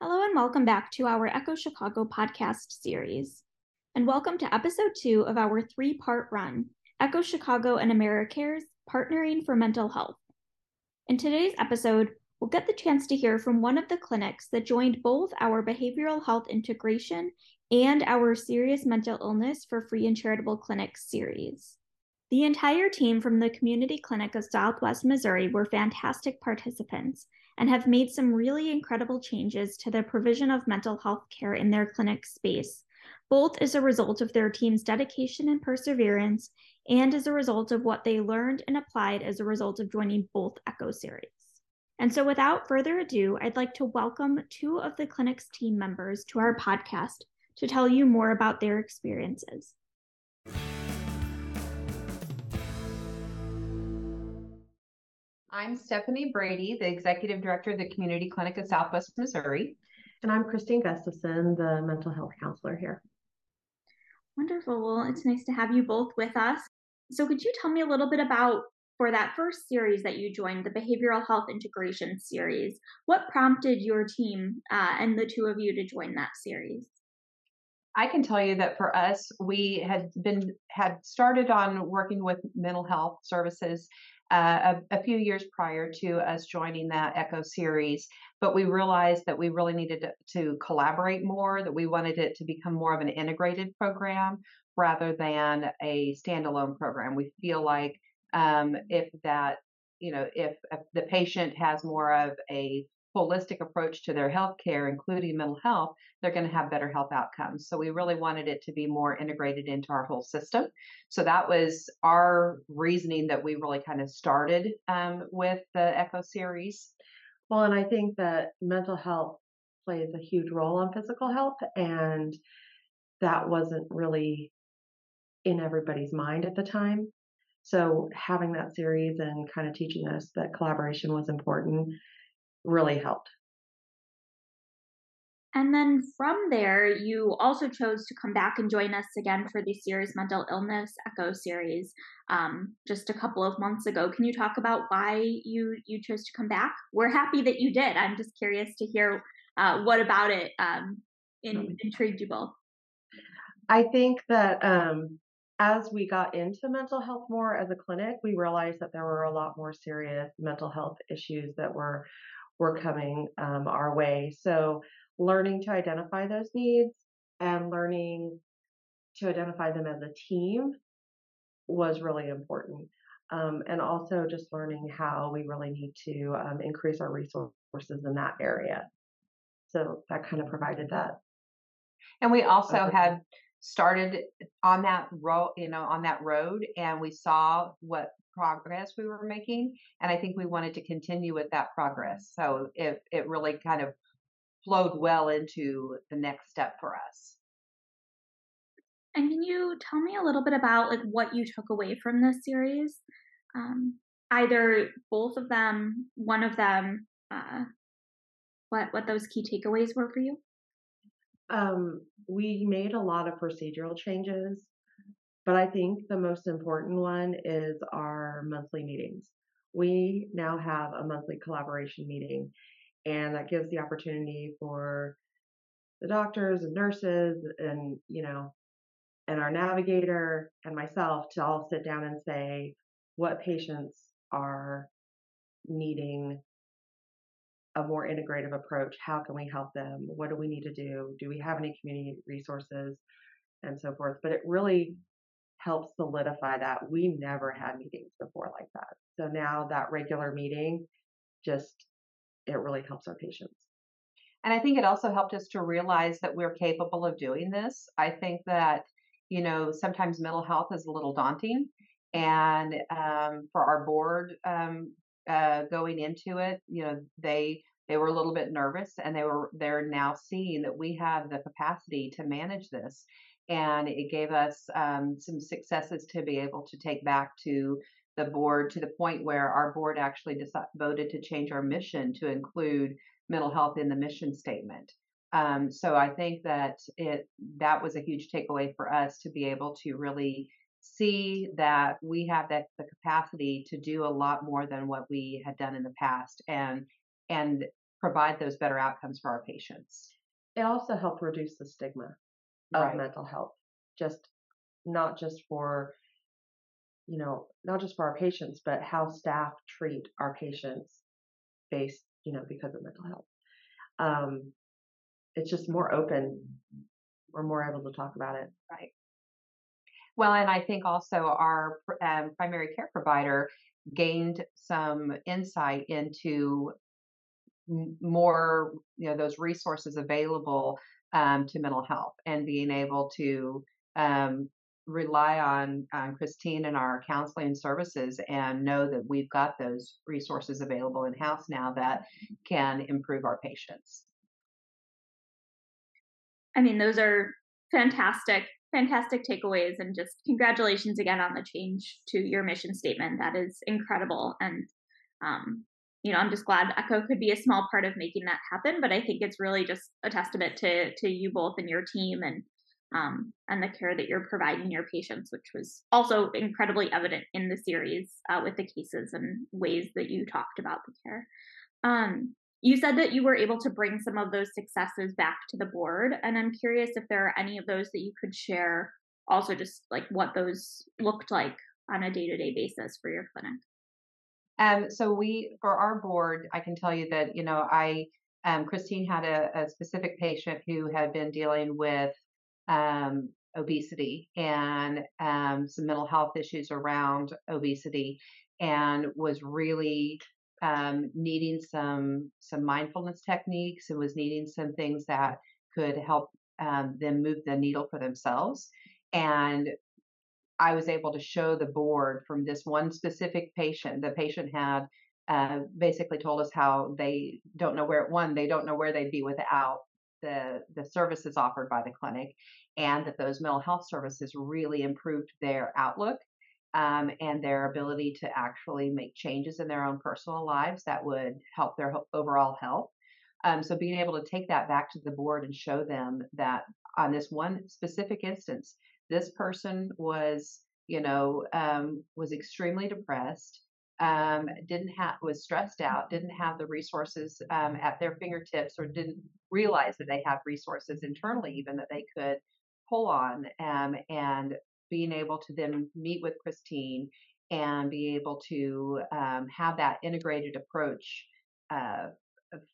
Hello and welcome back to our Echo Chicago podcast series. And welcome to episode two of our three part run Echo Chicago and AmeriCares Partnering for Mental Health. In today's episode, we'll get the chance to hear from one of the clinics that joined both our behavioral health integration and our serious mental illness for free and charitable clinics series. The entire team from the Community Clinic of Southwest Missouri were fantastic participants and have made some really incredible changes to the provision of mental health care in their clinic space, both as a result of their team's dedication and perseverance, and as a result of what they learned and applied as a result of joining both ECHO series. And so, without further ado, I'd like to welcome two of the clinic's team members to our podcast to tell you more about their experiences. I'm Stephanie Brady, the Executive Director of the Community Clinic of Southwest Missouri. And I'm Christine Gustafson, the mental health counselor here. Wonderful. Well, it's nice to have you both with us. So, could you tell me a little bit about, for that first series that you joined, the Behavioral Health Integration Series, what prompted your team uh, and the two of you to join that series? I can tell you that for us, we had been had started on working with mental health services uh, a, a, few years prior to us joining that Echo series. But we realized that we really needed to, to, collaborate more, that we wanted it to become more of an integrated program rather than a standalone program. We feel like um, if that, you know, if, if the patient has more of a holistic approach to their health care, including mental health, they're going to have better health outcomes. So we really wanted it to be more integrated into our whole system. So that was our reasoning that we really kind of started um, with the Echo series. Well, and I think that mental health plays a huge role on physical health, and that wasn't really in everybody's mind at the time. So having that series and kind of teaching us that collaboration was important really helped. And then from there, you also chose to come back and join us again for the Serious Mental Illness Echo series um, just a couple of months ago. Can you talk about why you you chose to come back? We're happy that you did. I'm just curious to hear uh, what about it um, in, mm. intrigued you both. I think that um, as we got into mental health more as a clinic, we realized that there were a lot more serious mental health issues that were were coming um, our way. So, learning to identify those needs and learning to identify them as a team was really important. Um, and also just learning how we really need to um, increase our resources in that area. So that kind of provided that. And we also had started on that road, you know, on that road, and we saw what progress we were making. And I think we wanted to continue with that progress. So it, it really kind of flowed well into the next step for us. And can you tell me a little bit about like what you took away from this series? Um, either both of them, one of them, uh, what what those key takeaways were for you? Um, we made a lot of procedural changes but I think the most important one is our monthly meetings. We now have a monthly collaboration meeting, and that gives the opportunity for the doctors and nurses and, you know, and our navigator and myself to all sit down and say what patients are needing a more integrative approach. How can we help them? What do we need to do? Do we have any community resources? And so forth. But it really help solidify that. We never had meetings before like that. So now that regular meeting just it really helps our patients. And I think it also helped us to realize that we're capable of doing this. I think that, you know, sometimes mental health is a little daunting. And um, for our board um, uh, going into it, you know, they they were a little bit nervous and they were they're now seeing that we have the capacity to manage this and it gave us um, some successes to be able to take back to the board to the point where our board actually decided, voted to change our mission to include mental health in the mission statement. Um, so I think that it that was a huge takeaway for us to be able to really see that we have that the capacity to do a lot more than what we had done in the past and and provide those better outcomes for our patients. It also helped reduce the stigma of right. mental health, just not just for you know not just for our patients, but how staff treat our patients based you know because of mental health. Um, it's just more open. We're more able to talk about it. Right. Well, and I think also our um, primary care provider gained some insight into more, you know, those resources available um, to mental health and being able to um, rely on, Christine and our counseling services and know that we've got those resources available in house now that can improve our patients. I mean, those are fantastic, fantastic takeaways, and just congratulations again on the change to your mission statement. That is incredible, and um, you know, I'm just glad Echo could be a small part of making that happen. But I think it's really just a testament to to you both and your team and um, and the care that you're providing your patients, which was also incredibly evident in the series uh, with the cases and ways that you talked about the care. Um, you said that you were able to bring some of those successes back to the board, and I'm curious if there are any of those that you could share. Also, just like what those looked like on a day-to-day basis for your clinic. Um, so we, for our board, I can tell you that you know I, um, Christine had a, a specific patient who had been dealing with um, obesity and um, some mental health issues around obesity, and was really um, needing some some mindfulness techniques and was needing some things that could help um, them move the needle for themselves. And I was able to show the board from this one specific patient. The patient had uh, basically told us how they don't know where one they don't know where they'd be without the the services offered by the clinic, and that those mental health services really improved their outlook um, and their ability to actually make changes in their own personal lives that would help their overall health. Um, so being able to take that back to the board and show them that on this one specific instance, this person was, you know, um, was extremely depressed, um, didn't have, was stressed out, didn't have the resources um, at their fingertips, or didn't realize that they have resources internally, even that they could pull on, um, and being able to then meet with Christine and be able to um, have that integrated approach uh,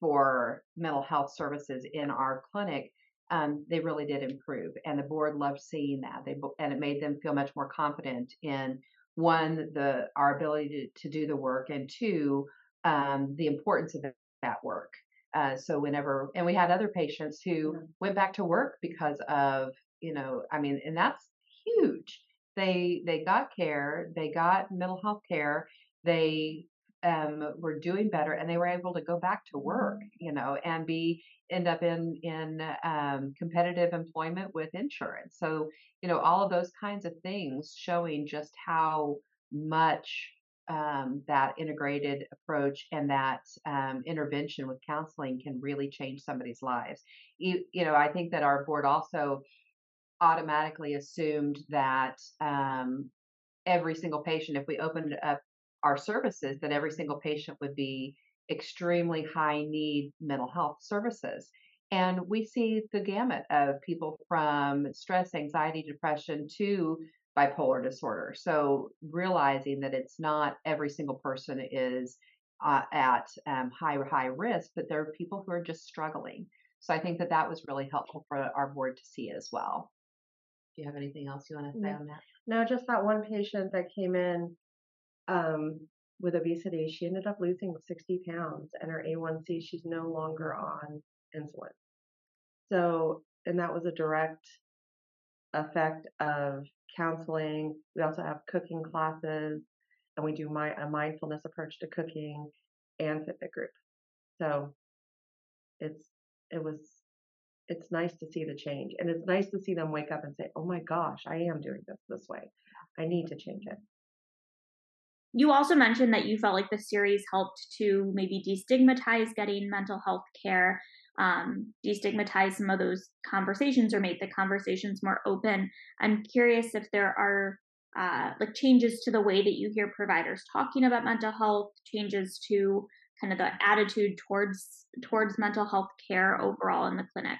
for mental health services in our clinic um, they really did improve, and the board loved seeing that. They and it made them feel much more confident in one the our ability to, to do the work, and two um, the importance of that work. Uh, so whenever and we had other patients who went back to work because of you know I mean, and that's huge. They they got care, they got mental health care, they um, were doing better and they were able to go back to work, mm-hmm. you know, and be end up in in um, competitive employment with insurance. So you know, all of those kinds of things showing just how much um, that integrated approach and that um, intervention with counseling can really change somebody's lives. You, you know, I think that our board also automatically assumed that um, every single patient, if we opened up our services that every single patient would be extremely high need mental health services. And we see the gamut of people from stress, anxiety, depression to bipolar disorder. So realizing that it's not every single person is uh, at um, high high risk, but there are people who are just struggling. So I think that that was really helpful for our board to see as well. Do you have anything else you want to say no. on that? No, just that one patient that came in um, with obesity, she ended up losing 60 pounds and her A1C, she's no longer on insulin. So, and that was a direct effect of counseling. We also have cooking classes and we do my, a mindfulness approach to cooking and Fitbit group. So it's, it was, it's nice to see the change and it's nice to see them wake up and say, oh my gosh, I am doing this this way. I need to change it you also mentioned that you felt like the series helped to maybe destigmatize getting mental health care, um, destigmatize some of those conversations or make the conversations more open. I'm curious if there are uh, like changes to the way that you hear providers talking about mental health, changes to kind of the attitude towards towards mental health care overall in the clinic?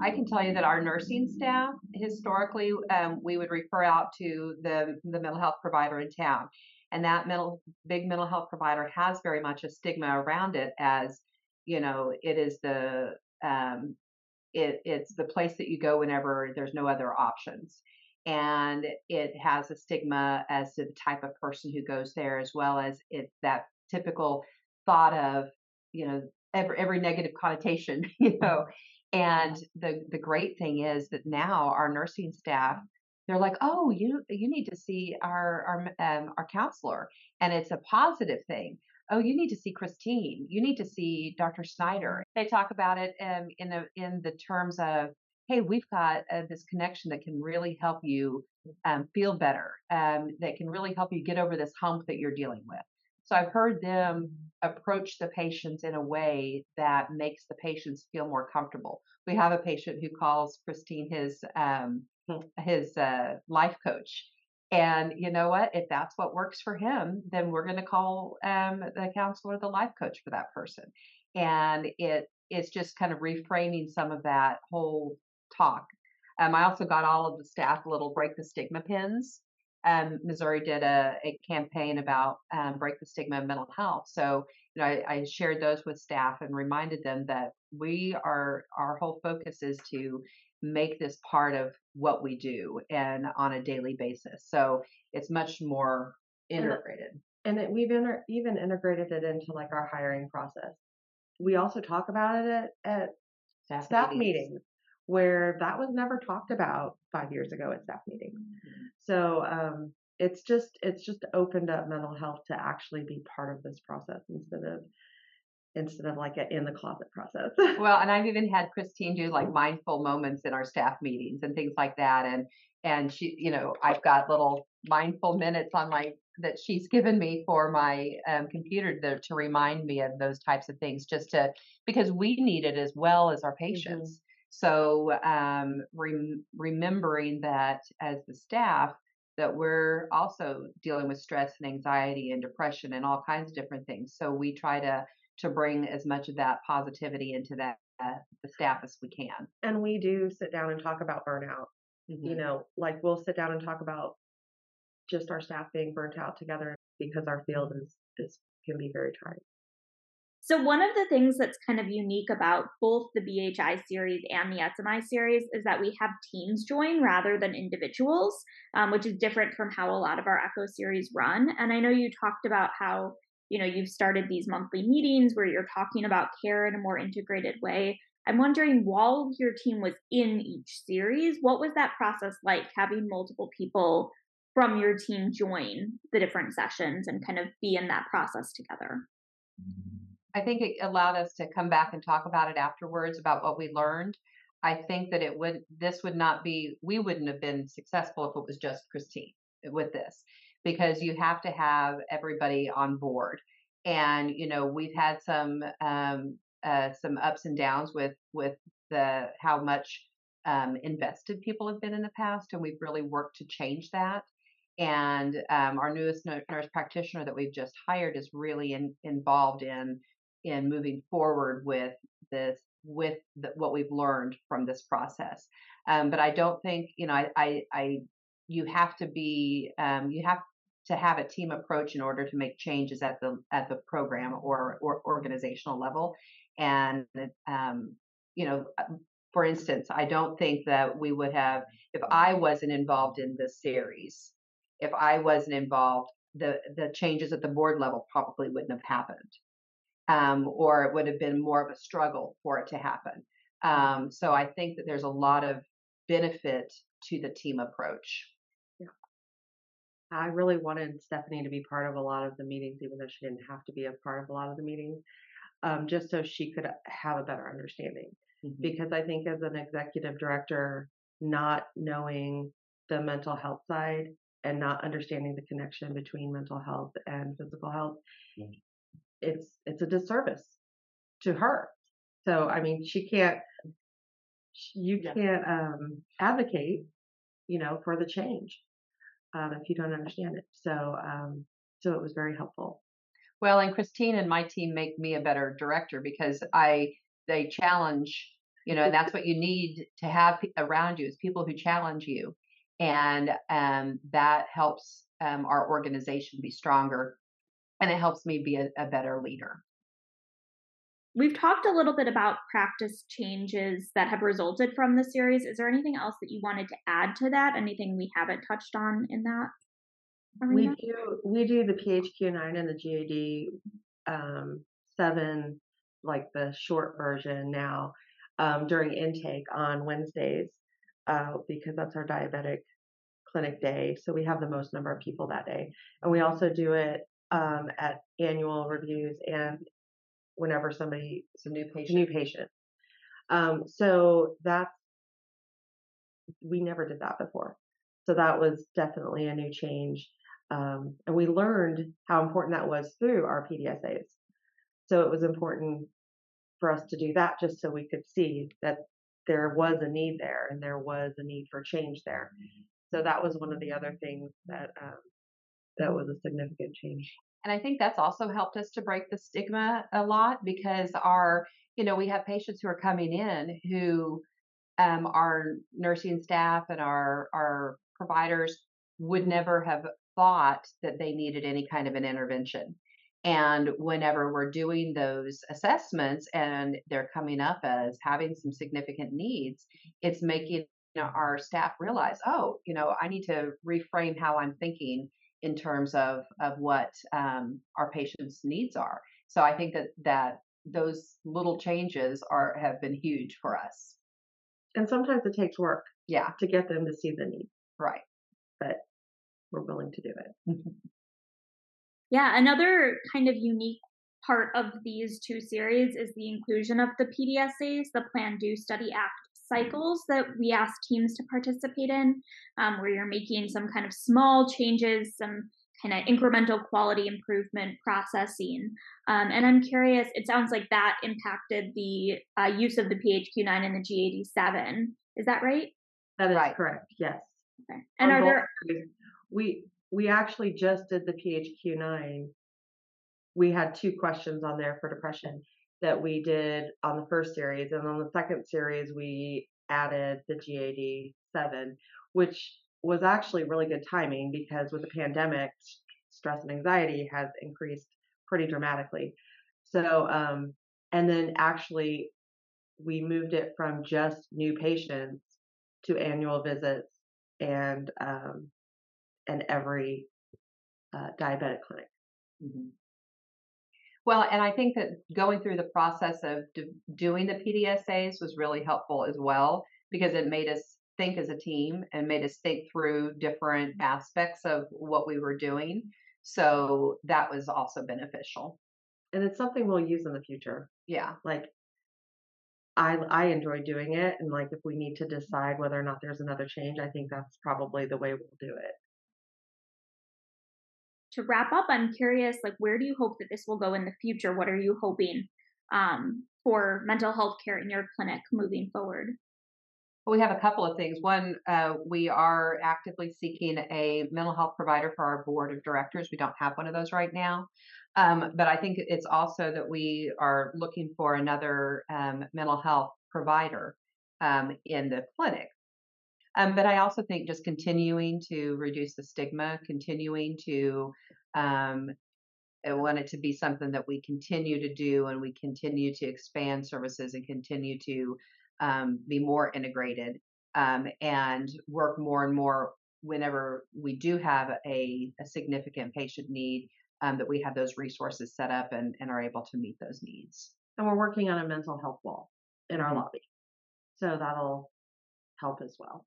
I can tell you that our nursing staff historically um, we would refer out to the the mental health provider in town, and that mental big mental health provider has very much a stigma around it as you know it is the um, it, it's the place that you go whenever there's no other options. And it has a stigma as to the type of person who goes there as well as it that typical thought of you know every every negative connotation you know and the the great thing is that now our nursing staff they're like oh you you need to see our our um, our counselor. And it's a positive thing. Oh you need to see christine. You need to see dr snyder they talk about it um, in the in the terms of hey, we've got uh, this connection that can really help you um, feel better, um, that can really help you get over this hump that you're dealing with. So I've heard them approach the patients in a way that makes the patients feel more comfortable. We have a patient who calls Christine his um, hmm. his uh, life coach, and you know what? If that's what works for him, then we're going to call um, the counselor the life coach for that person. And it it's just kind of reframing some of that whole talk. Um, I also got all of the staff little break the stigma pins. Um, Missouri did a, a campaign about um, break the stigma of mental health. So, you know, I, I, shared those with staff and reminded them that we are our whole focus is to make this part of what we do and on a daily basis. So it's much more integrated. And it, we've inter- even integrated it into like our hiring process. We also talk about it at, at staff, staff meetings. meetings where that was never talked about five years ago at staff meetings. Mm-hmm. So um, it's just it's just opened up mental health to actually be part of this process instead of instead of like an in the closet process. well, and I've even had Christine do like mindful moments in our staff meetings and things like that. And and she, you know, I've got little mindful minutes on my that she's given me for my um, computer to, to remind me of those types of things, just to because we need it as well as our mm-hmm. patients. Mm-hmm. So um, rem- remembering that as the staff, that we're also dealing with stress and anxiety and depression and all kinds of different things. So we try to to bring as much of that positivity into that uh, the staff as we can. And we do sit down and talk about burnout. Mm-hmm. You know, like we'll sit down and talk about just our staff being burnt out together because our field is is can be very tiring. So, one of the things that's kind of unique about both the BHI series and the SMI series is that we have teams join rather than individuals, um, which is different from how a lot of our Echo series run. And I know you talked about how you know you've started these monthly meetings where you're talking about care in a more integrated way. I'm wondering, while your team was in each series, what was that process like having multiple people from your team join the different sessions and kind of be in that process together? I think it allowed us to come back and talk about it afterwards about what we learned. I think that it would this would not be we wouldn't have been successful if it was just Christine with this because you have to have everybody on board. And you know we've had some um, uh, some ups and downs with with the how much um, invested people have been in the past, and we've really worked to change that. And um, our newest nurse practitioner that we've just hired is really in, involved in in moving forward with this with the, what we've learned from this process. Um, but I don't think you know I, I, I you have to be um, you have to have a team approach in order to make changes at the at the program or or organizational level. And um, you know, uh, for instance, I don't think that we would have if I wasn't involved in this series. If I wasn't involved, the the changes at the board level probably wouldn't have happened um, or it would have been more of a struggle for it to happen. Um, so I think that there's a lot of benefit to the team approach. Yeah. I really wanted Stephanie to be part of a lot of the meetings, even though she didn't have to be a part of a lot of the meetings, um, just so she could have a better understanding. Mm-hmm. Because I think as an executive director, not knowing the mental health side and not understanding the connection between mental health and physical health mm-hmm it's it's a disservice to her. So I mean, she can't, you yeah. can't um, advocate, you know, for the change um, if you don't understand it. So um, so it was very helpful. Well, and Christine and my team make me a better director because I they challenge, you know, and that's what you need to have around you is people who challenge you, and um, that helps um, our organization be stronger, and it helps me be a, a better leader. We've talked a little bit about practice changes that have resulted from the series. Is there anything else that you wanted to add to that? Anything we haven't touched on in that? We do we do the PHQ9 and the GAD um, seven, like the short version now um, during intake on Wednesdays uh, because that's our diabetic clinic day. So we have the most number of people that day, and we also do it um, at annual reviews and whenever somebody some new patient new patient. Um, so that's we never did that before. So that was definitely a new change. Um, and we learned how important that was through our PDSAs. So it was important for us to do that just so we could see that there was a need there and there was a need for change there. So that was one of the other things that um, that was a significant change. And I think that's also helped us to break the stigma a lot because our, you know, we have patients who are coming in who um, our nursing staff and our our providers would never have thought that they needed any kind of an intervention. And whenever we're doing those assessments and they're coming up as having some significant needs, it's making our staff realize, oh, you know, I need to reframe how I'm thinking in terms of of what um, our patients' needs are. So I think that that those little changes are have been huge for us. And sometimes it takes work, yeah, to get them to see the need. Right. But we're willing to do it. Mm-hmm. Yeah, another kind of unique part of these two series is the inclusion of the PDSAs, the Plan Do Study Act cycles that we ask teams to participate in, um, where you're making some kind of small changes, some kind of incremental quality improvement processing. Um, and I'm curious, it sounds like that impacted the uh, use of the PHQ9 and the GAD7. Is that right? That is right. correct. Yes. Okay. And On are there? We we actually just did the PHQ9. We had two questions on there for depression, that we did on the first series. And on the second series, we added the GAD 7, which was actually really good timing because with the pandemic, stress and anxiety has increased pretty dramatically. So, um, and then actually, we moved it from just new patients to annual visits and um, and every uh, diabetic clinic. Mm-hmm. Well, and I think that going through the process of do, doing the PDSAs was really helpful as well because it made us think as a team and made us think through different aspects of what we were doing. So that was also beneficial. And it's something we'll use in the future. Yeah. Like I I enjoy doing it and like if we need to decide whether or not there's another change, I think that's probably the way we'll do it to wrap up, I'm curious, like, where do you hope that this will go in the future? What are you hoping um, for mental health care in your clinic moving forward? Well, we have a couple of things. One, uh, we are actively seeking a mental health provider for our board of directors. We don't have one of those right now. Um, but I think it's also that we are looking for another um, mental health provider um, in the clinic. Um, but I also think just continuing to reduce the stigma, continuing to um, I want it to be something that we continue to do and we continue to expand services and continue to um, be more integrated um, and work more and more whenever we do have a, a significant patient need um, that we have those resources set up and, and are able to meet those needs. And we're working on a mental health wall in our mm-hmm. lobby. So that'll help as well.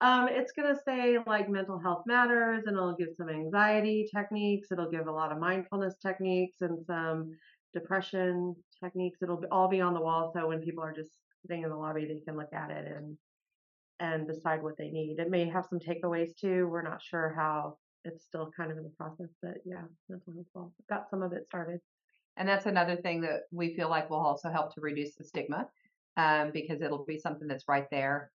Um, it's going to say like mental health matters and it'll give some anxiety techniques. It'll give a lot of mindfulness techniques and some depression techniques. It'll all be on the wall. So when people are just sitting in the lobby, they can look at it and, and decide what they need. It may have some takeaways too. We're not sure how it's still kind of in the process, but yeah, mental health wall. Got some of it started. And that's another thing that we feel like will also help to reduce the stigma um, because it'll be something that's right there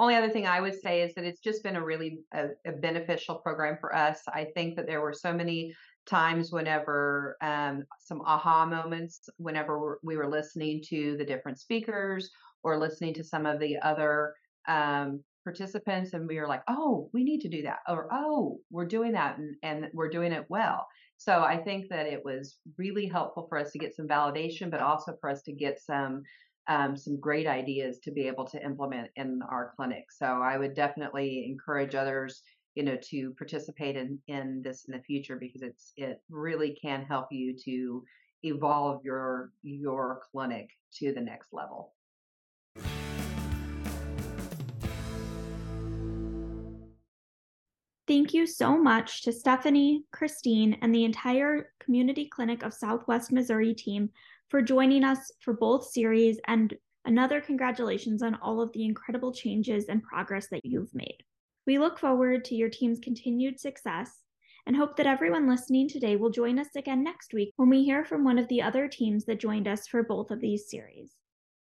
only other thing I would say is that it's just been a really a, a beneficial program for us. I think that there were so many times whenever um, some aha moments whenever we were listening to the different speakers or listening to some of the other um, participants and we were like oh we need to do that or oh we're doing that and, and we're doing it well so i think that it was really helpful for us to get some validation but also for us to get some um, some great ideas to be able to implement in our clinic. So i would definitely encourage others you know to participate in in this in the future because it's it really can help you to evolve your your clinic to the next level. Thank you so much to Stephanie, Christine, and the entire Community Clinic of Southwest Missouri team for joining us for both series and another congratulations on all of the incredible changes and progress that you've made. We look forward to your team's continued success and hope that everyone listening today will join us again next week when we hear from one of the other teams that joined us for both of these series.